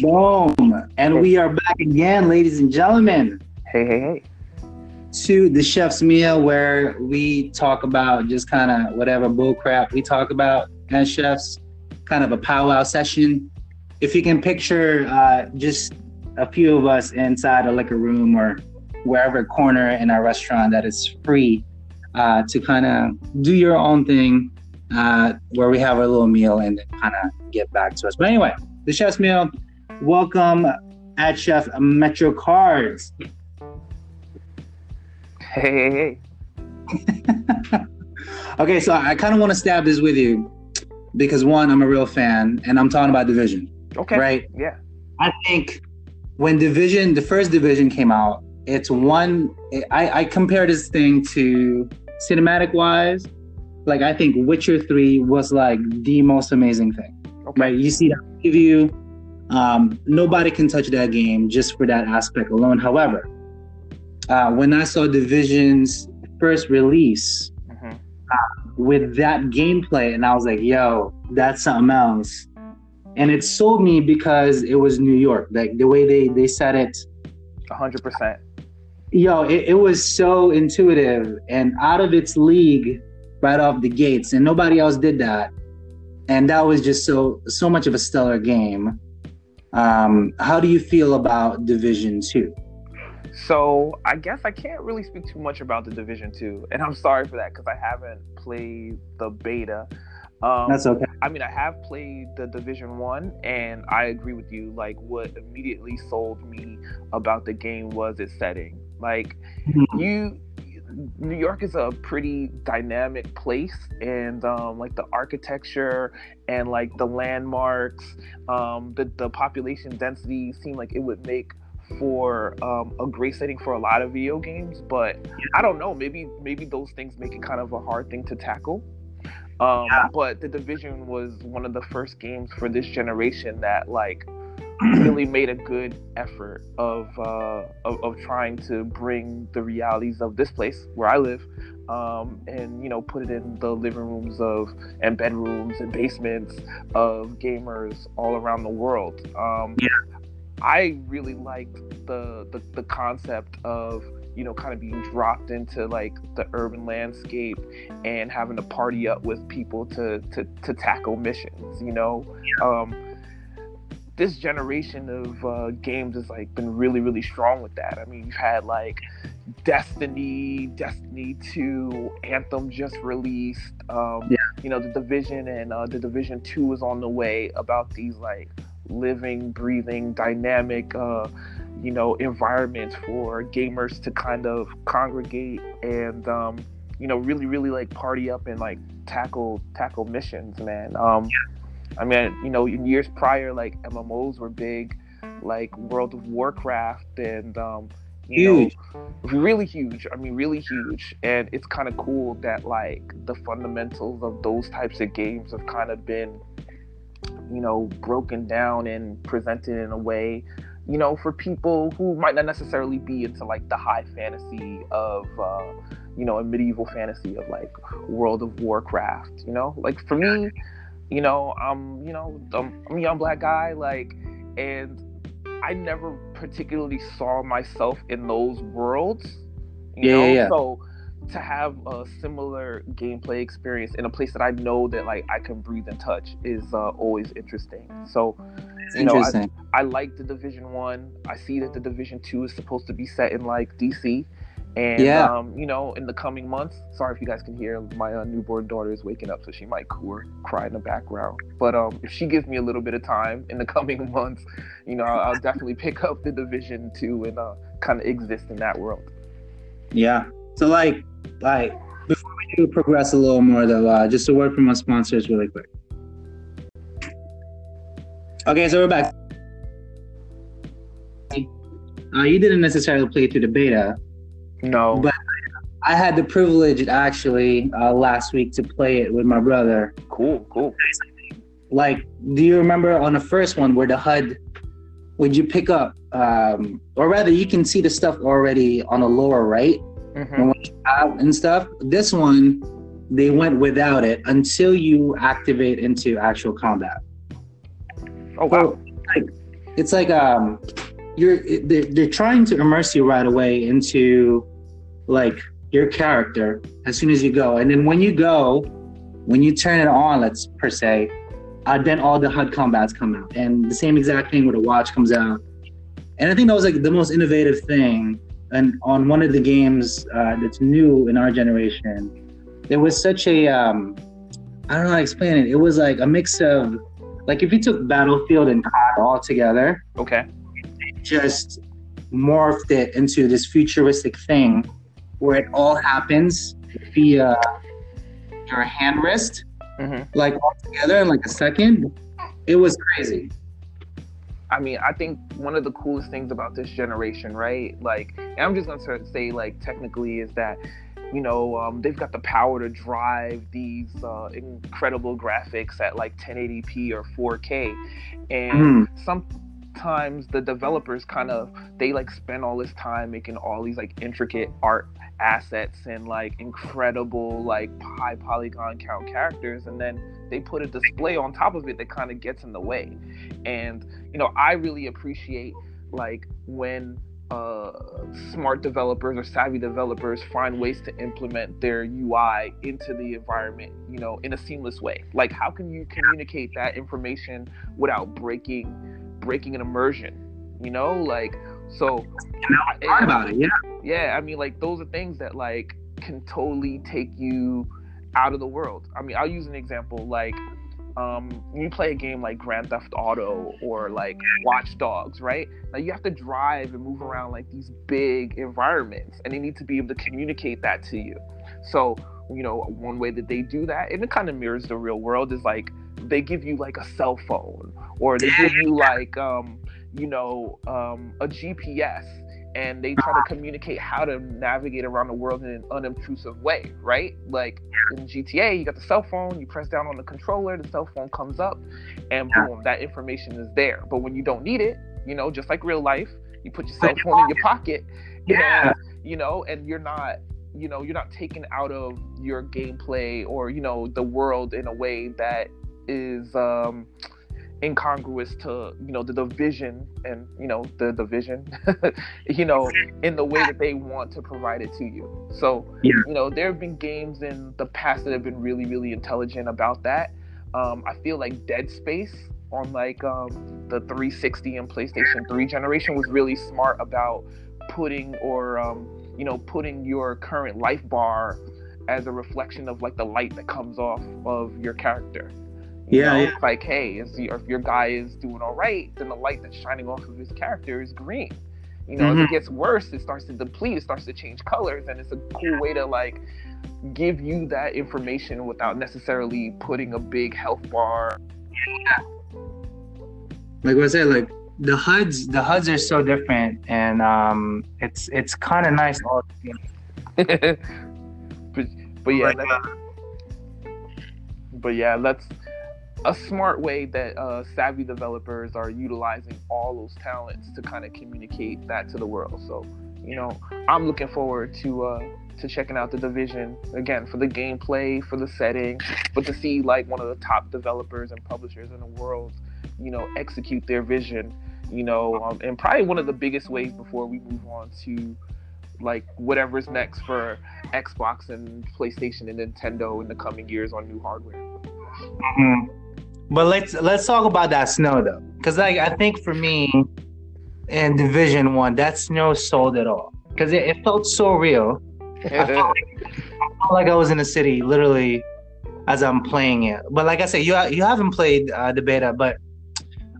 Boom. And we are back again, ladies and gentlemen, Hey, hey, hey. to the chef's meal where we talk about just kind of whatever bull crap we talk about as chefs, kind of a powwow session. If you can picture uh, just a few of us inside a liquor room or wherever corner in our restaurant that is free uh, to kind of do your own thing uh, where we have our little meal and then kind of get back to us. But anyway, the chef's meal. Welcome at Chef MetroCardX. Hey, hey, hey. okay, so I kind of want to stab this with you because one, I'm a real fan, and I'm talking about Division, Okay. right? Yeah. I think when Division, the first Division came out, it's one. I, I compare this thing to cinematic wise. Like I think Witcher Three was like the most amazing thing. Okay. right? You see that preview. Um, nobody can touch that game just for that aspect alone. However, uh, when I saw Division's first release hmm with that gameplay, and I was like, "Yo, that's something else," and it sold me because it was New York. Like the way they they said it, hundred percent. yo, it, it was so intuitive and out of its league right off the gates, and nobody else did that. And that was just so so much of a stellar game. Um, how do you feel about Division Two? So I guess I can't really speak too much about the Division Two, and I'm sorry for that because I haven't played the beta. Um, That's okay. I mean, I have played the Division One, and I agree with you. Like, what immediately sold me about the game was its setting. Like, Mhm. you, New York is a pretty dynamic place, and um, like the architecture and like the landmarks, um, the the population density seemed like it would make for um, a great setting for a lot of video games. But I don't know, maybe maybe those things make it kind of a hard thing to tackle. Um, Yeah. But the Division was one of the first games for this generation that like really made a good effort of, uh, of of trying to bring the realities of this place where I live, um, and you know put it in the living rooms of and bedrooms and basements of gamers all around the world. Um, Yeah. I really liked the, the the concept of you know kind of being dropped into like the urban landscape and having to party up with people to to, to tackle missions. You know. Um, this generation of uh, games has like been really really strong with that. I mean, you've had like Destiny, Destiny Two, Anthem just released. Um, Yeah. You know, the Division and uh, the Division Two is on the way. About these like living, breathing, dynamic, uh, you know, environments for gamers to kind of congregate and um, you know really really like party up and like tackle tackle missions, man. Um, I mean, you know, in years prior, like MMOs were big, like World of Warcraft and um, you Huge. know, really huge. I mean, really huge. And it's kind of cool that like the fundamentals of those types of games have kind of been, you know, broken down and presented in a way, you know, for people who might not necessarily be into like the high fantasy of. Uh, you know, a medieval fantasy of like World of Warcraft, you know? Like for me, you know, I'm, you know, I'm, I'm a young black guy, like, and I never particularly saw myself in those worlds, you Yeah, know? yeah. So to have a similar gameplay experience in a place that I know that like I can breathe and touch is uh, always interesting. So you know, I-. I like the Division One. I. see that the Division Two is supposed to be set in like DC, and Yeah. um, you know, in the coming months. Sorry if you guys can hear my uh, newborn daughter is waking up, so she might coo or cry in the background. But um, if she gives me a little bit of time in the coming months, you know, I'll, I'll definitely pick up the Division Two and uh, kind of exist in that world. Yeah. So like like before we do progress a little more though, uh, just a word from our sponsors really quick. Okay, so we're back. Uh, you didn't necessarily play through the beta. No, But- I had the privilege actually uh, last week to play it with my brother. cool, cool. Like, do you remember on the first one where the HUD, would you pick up, um, or rather, you can see the stuff already on the lower right hmm out and stuff. This one, they went without it until you activate into actual combat. Oh wow. it's like um, you're they're, they're trying to immerse you right away into like your character as soon as you go, and then when you go, when you turn it on, let's per se, uh, then all the HUD combats come out, and the same exact thing with a watch comes out. And I think that was like the most innovative thing. And on one of the games uh, that's new in our generation, there was such a um, I don't know how to explain it. It was like a mix of like if you took Battlefield and COD all together, Okay. Just morphed it into this futuristic thing where it all happens via your hand wrist, hmm like all together in like a second. It was crazy. I mean, I think one of the coolest things about this generation, right? Like, I'm just gonna say, like, technically, is that you know um, they've got the power to drive these uh, incredible graphics at like 1080p or 4K, and sometimes the developers kind of they like spend all this time making all these like intricate art assets and like incredible like high polygon count characters and then they put a display on top of it that kind of gets in the way. And you know i really appreciate like when uh, smart developers or savvy developers find ways to implement their ui into the environment you know in a seamless way. Like how can you communicate that information without breaking breaking an immersion you know like so Thought about it, yeah. yeah i mean like those are things that like can totally take you out of the world. I mean i'll use an example like um when you play a game like grand theft auto or like watch dogs right? Now you have to drive and move around like these big environments and they need to be able to communicate that to you. So you know one way that they do that and it kind of mirrors the real world is like they give you like a cell phone or they give you like um you know um a gps and they try to communicate how to navigate around the world in an unobtrusive way, right? Like in GTA, you got the cell phone, you press down on the controller, the cell phone comes up, and boom, that information is there. But when you don't need it, you know, just like real life, you put your cell phone in your pocket, Yeah. and, you know, and you're not, you know, you're not taken out of your gameplay or you know the world in a way that is um incongruous to you know the division and you know the division you know in the way that they want to provide it to you. So Yeah. you know there have been games in the past that have been really really intelligent about that. Um i feel like dead space on like um the 360 and playstation 3 generation was really smart about putting or um you know putting your current life bar as a reflection of like the light that comes off of your character Yeah, know, yeah. it's like, hey, if your guy is doing all right, then the light that's shining off of his character is green. You know, Mm-hmm. as it gets worse, it starts to deplete, it starts to change colors, and it's a cool way to like give you that information without necessarily putting a big health bar. like what I said, like the HUDs, the HUDs are so different, and um, it's it's kind of nice. All but, but yeah, that's, but yeah, that's a smart way that uh, savvy developers are utilizing all those talents to kind of communicate that to the world. So, you know, I'm looking forward to uh, to checking out the division again for the gameplay, for the setting, but to see like one of the top developers and publishers in the world, you know, execute their vision. You know, um, and probably one of the biggest ways before we move on to like whatever's next for Xbox and PlayStation and Nintendo in the coming years on new hardware. Mhm. But let's let's talk about that snow though, because like I think for me, in Division One, that snow sold it all because it, it felt so real. I felt, I felt like I was in the city, literally, as I'm playing it. But like I said, you you haven't played uh, the beta, but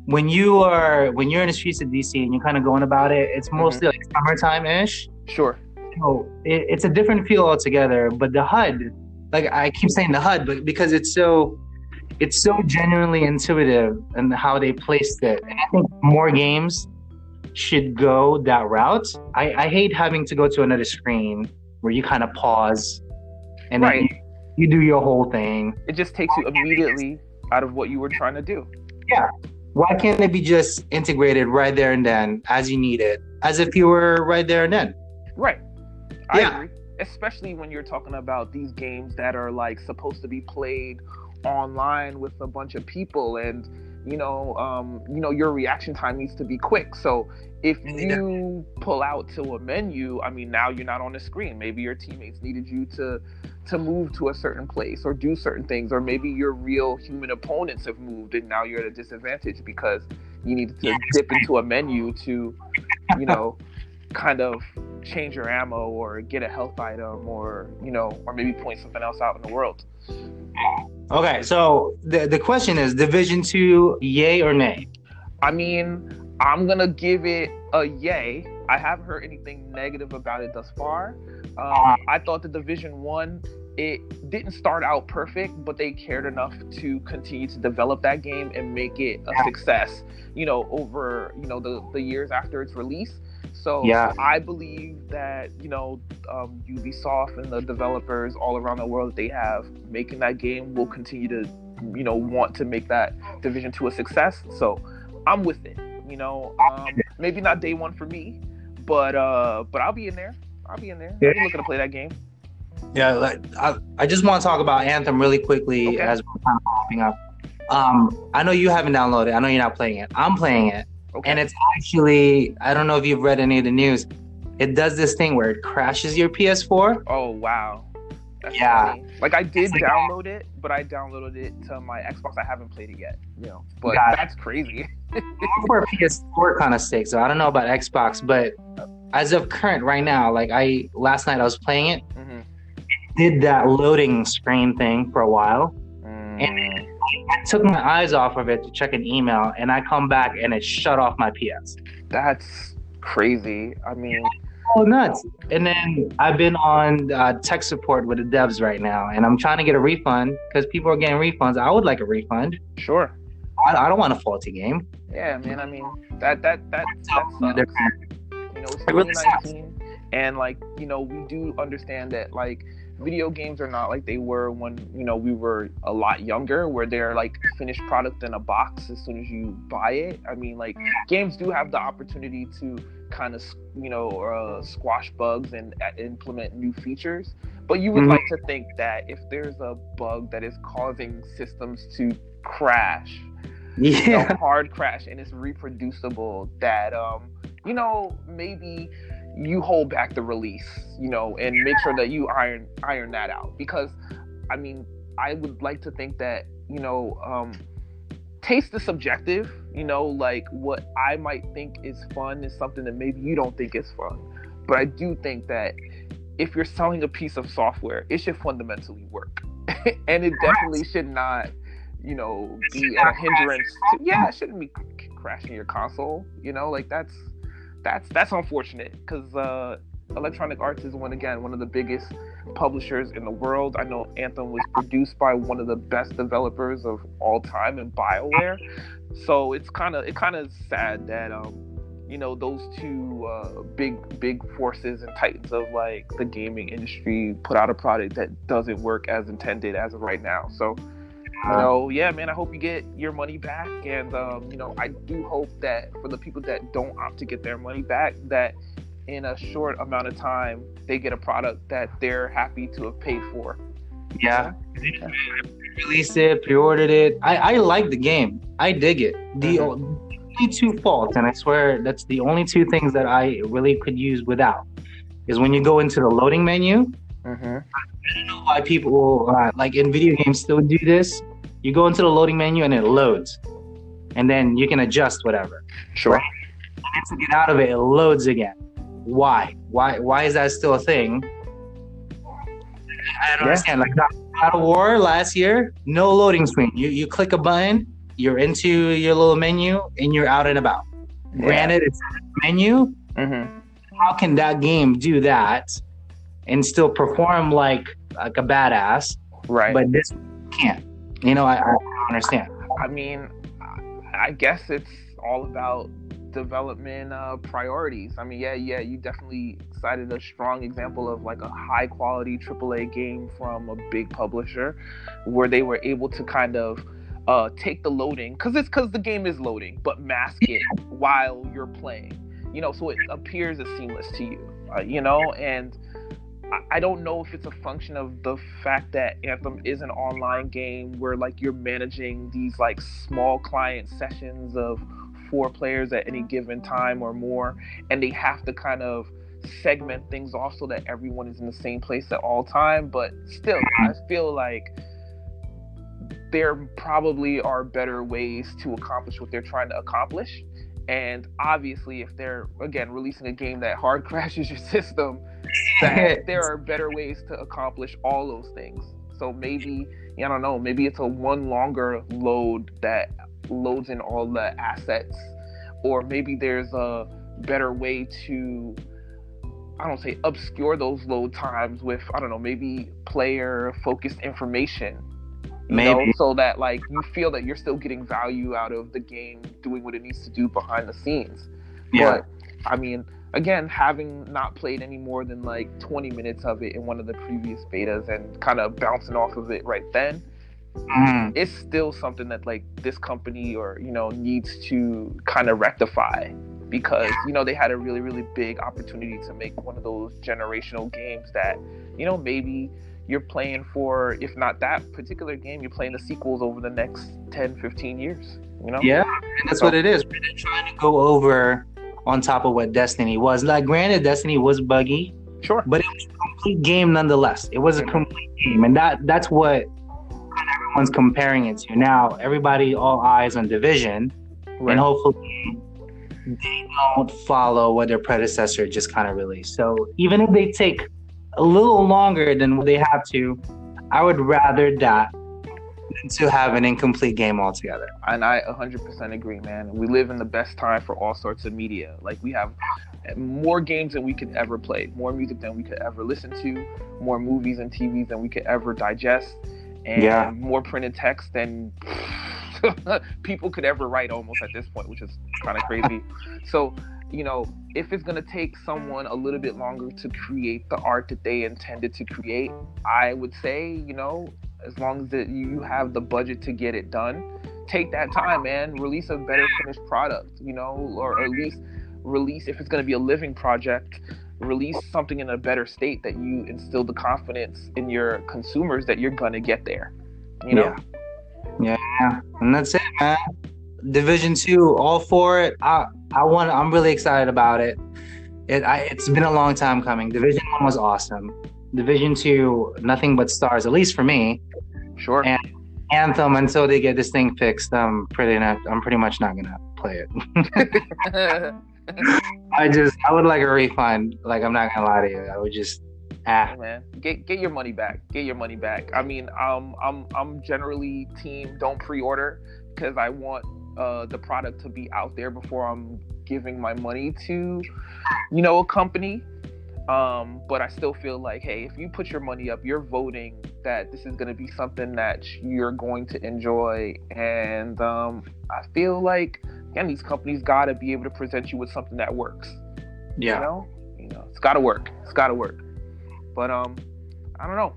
when you are when you're in the streets of DC and you're kind of going about it, it's mostly like summertime ish. sure. So it, it's a different feel altogether. But the HUD, like I keep saying the HUD, but because it's so it's so genuinely intuitive and how they placed it. And I think more games should go that route. I, I hate having to go to another screen where you kind of pause and then you, you do your whole thing. It just takes you immediately out of what you were trying to do. Yeah. Why can't it be just integrated right there and then as you need it, as if you were right there and then? Right. I Yeah. agree. Especially when you're talking about these games that are like supposed to be played online with a bunch of people and you know, um, you know, your reaction time needs to be quick. So if you pull out to a menu, I mean, now you're not on the screen. Maybe your teammates needed you to to move to a certain place or do certain things, or maybe your real human opponents have moved and now you're at a disadvantage because you needed to dip into a menu to, you know, kind of change your ammo or get a health item or you know, or maybe point something else out in the world. Okay, so the the question is Division Two, yay or nay? I mean, I'm gonna give it a yay. I haven't heard anything negative about it thus far. Um, I thought the Division One it didn't start out perfect, but they cared enough to continue to develop that game and make it a success. You know, over you know the the years after its release. So yeah. I believe that you know um, Ubisoft and the developers all around the world that they have making that game will continue to you know want to make that Division Two a success. So I'm with it. You know, um, maybe not day one for me, but uh, but I'll be in there. I'll be in there. Yeah. I'll be looking to play that game. Yeah, like, I, I just want to talk about Anthem really quickly Okay. as we're kind of popping up. Um, I know you haven't downloaded. I know you're not playing it. I'm playing it, Okay. and it's actually I don't know if you've read any of the news. It does this thing where it crashes your PS4. oh wow. That's Yeah. funny. Like I did like- download it, but I downloaded it to my Xbox. I haven't played it yet. You know, but Got it. that's crazy. for a PS4 kind of sake. So I don't know about Xbox, but as of current right now, like I last night I was playing it, hmm did that loading screen thing for a while. Mm. I took my eyes off of it to check an email, and I come back and it shut off my PS. That's crazy. I mean, Oh, nuts! And then I've been on uh, tech support with the devs right now, and I'm trying to get a refund because people are getting refunds. I would like a refund. sure. I, I don't want a faulty game. Yeah, man. I mean, that that that that. You know, it's really sucks. 2019, and like you know, we do understand that like video games are not like they were when you know we were a lot younger, where they're like finished product in a box as soon as you buy it. I mean, like games do have the opportunity to kind of you know uh, squash bugs and uh, implement new features. But you would Mhm. like to think that if there's a bug that is causing systems to crash, you know, Yeah, hard crash and it's reproducible that um you know maybe you hold back the release you know and make sure that you iron iron that out because i mean i would like to think that you know um taste is subjective you know like what i might think is fun is something that maybe you don't think is fun but i do think that if you're selling a piece of software it should fundamentally work and it definitely should not you know, be a hindrance. To, yeah, it shouldn't be crashing your console. You know, like that's that's that's unfortunate because uh, Electronic Arts is one again one of the biggest publishers in the world. I know Anthem was produced by one of the best developers of all time in BioWare, so it's kind of it kind of sad that um you know those two uh, big big forces and titans of like the gaming industry put out a product that doesn't work as intended as of right now. So you know, yeah, man, I hope you get your money back. And, um, you know, I do hope that for the people that don't opt to get their money back, that in a short amount of time, they get a product that they're happy to have paid for. yeah. Released it, pre-ordered it. I I like the game. I dig it. The only two faults, and I swear that's the only two things that I really could use without, is when you go into the loading menu. Mm-hmm. I don't know why people uh, like in video games still do this. You go into the loading menu and it loads, and then you can adjust whatever. Sure. And to get out of it, it loads again. Why? Why? Why is that still a thing? I don't Yeah. understand. Like God God of War last year, no loading screen. You you click a button, you're into your little menu, and you're out and about. Granted, it's a menu. Mm-hmm. How can that game do that and still perform like like a badass? Right. but this can't. You know, I, I don't understand. I mean, I guess it's all about development uh, priorities. I mean, yeah, yeah, you definitely cited a strong example of like a high quality AAA game from a big publisher where they were able to kind of uh, take the loading because it's because the game is loading, but mask it while you're playing. You know, so it appears as seamless to you. Uh, you know, and I don't know if it's a function of the fact that Anthem is an online game where like you're managing these like small client sessions of four players at any given time or more, and they have to kind of segment things off so that everyone is in the same place at all time. But still, I feel like there probably are better ways to accomplish what they're trying to accomplish. And obviously, if they're again releasing a game that hard crashes your system, that there are better ways to accomplish all those things. So maybe I don't know, maybe it's a one longer load that loads in all the assets, or maybe there's a better way to I don't say obscure those load times with I don't know maybe player focused information Maybe. Know, so that like you feel that you're still getting value out of the game doing what it needs to do behind the scenes. Yeah. But I mean, again, having not played any more than like 20 minutes of it in one of the previous betas and kind of bouncing off of it right then, mm. it's still something that like this company or you know needs to kind of rectify because you know they had a really really big opportunity to make one of those generational games that you know maybe you're playing for if not that particular game you're playing the sequels over the next 10 15 years you know? Yeah and that's so, what it is. We're trying to go over on top of what destiny was. Like granted destiny was buggy sure. but it was a complete game nonetheless. It was a complete game and that that's what everyone's comparing it to. Now everybody all eyes on division right. and hopefully they don't follow what their predecessor just kind of released. So even if they take a little longer than they have to, I would rather that to have an incomplete game altogether. And I 100% agree, man. We live in the best time for all sorts of media. Like we have more games than we could ever play, more music than we could ever listen to, more movies and TVs than we could ever digest, and yeah. more printed text than people could ever write almost at this point, which is kind of crazy. so you know, if it's going to take someone a little bit longer to create the art that they intended to create, I would say, you know, as long as you have the budget to get it done, take that time, man. Release a better finished product, you know, or at least release if it's going to be a living project, release something in a better state that you instill the confidence in your consumers that you're going to get there. You know. Yeah. yeah. And that's it, man. Division Two, all for it. I I want. I'm really excited about it. It I, it's been a long time coming. Division One was awesome. Division Two, nothing but stars, at least for me. Sure. And Anthem until they get this thing fixed. I'm pretty not. I'm pretty much not gonna play it. I just I would like a refund. Like I'm not gonna lie to you. I would just ah hey man get get your money back. Get your money back. I mean um I'm I'm generally team don't pre-order because I want uh, the product to be out there before I'm giving my money to, you know, a company. Um, but I still feel like, hey, if you put your money up, you're voting that this is going to be something that you're going to enjoy. And um, I feel like, again, these companies got to be able to present you with something that works. Yeah. You know, you know, it's got to work. It's got to work. But um, I don't know.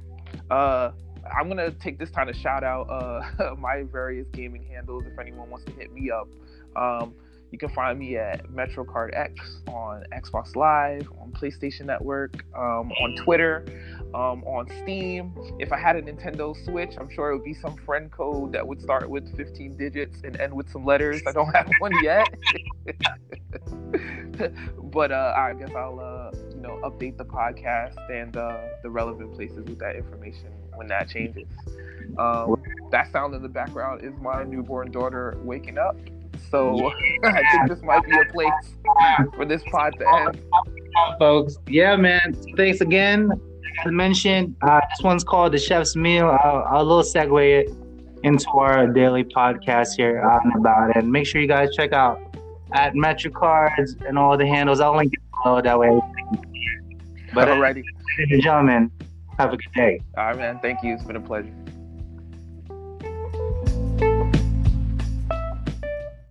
Uh, I'm gonna take this time to shout out uh, my various gaming handles. If anyone wants to hit me up, um, you can find me at MetroCard X on Xbox Live, on PlayStation Network, um, on Twitter, um, on Steam. If I had a Nintendo Switch, I'm sure it would be some friend code that would start with 15 digits and end with some letters. I don't have one yet. but uh, I guess I'll uh, you know update the podcast and uh, the relevant places with that information when that changes. Um, that sound in the background is my newborn daughter waking up. So I think this might be a place for this pod to end. Folks, yeah, man. Thanks again. As mentioned, uh, this one's called the Chef's Meal. I'll, I'll little segue it into our daily podcast here out and about. And make sure you guys check out at MetroCardX and all the handles. I'll link it below that way. But already, ladies and gentlemen, have a good day. All right, man. Thank you. It's been a pleasure.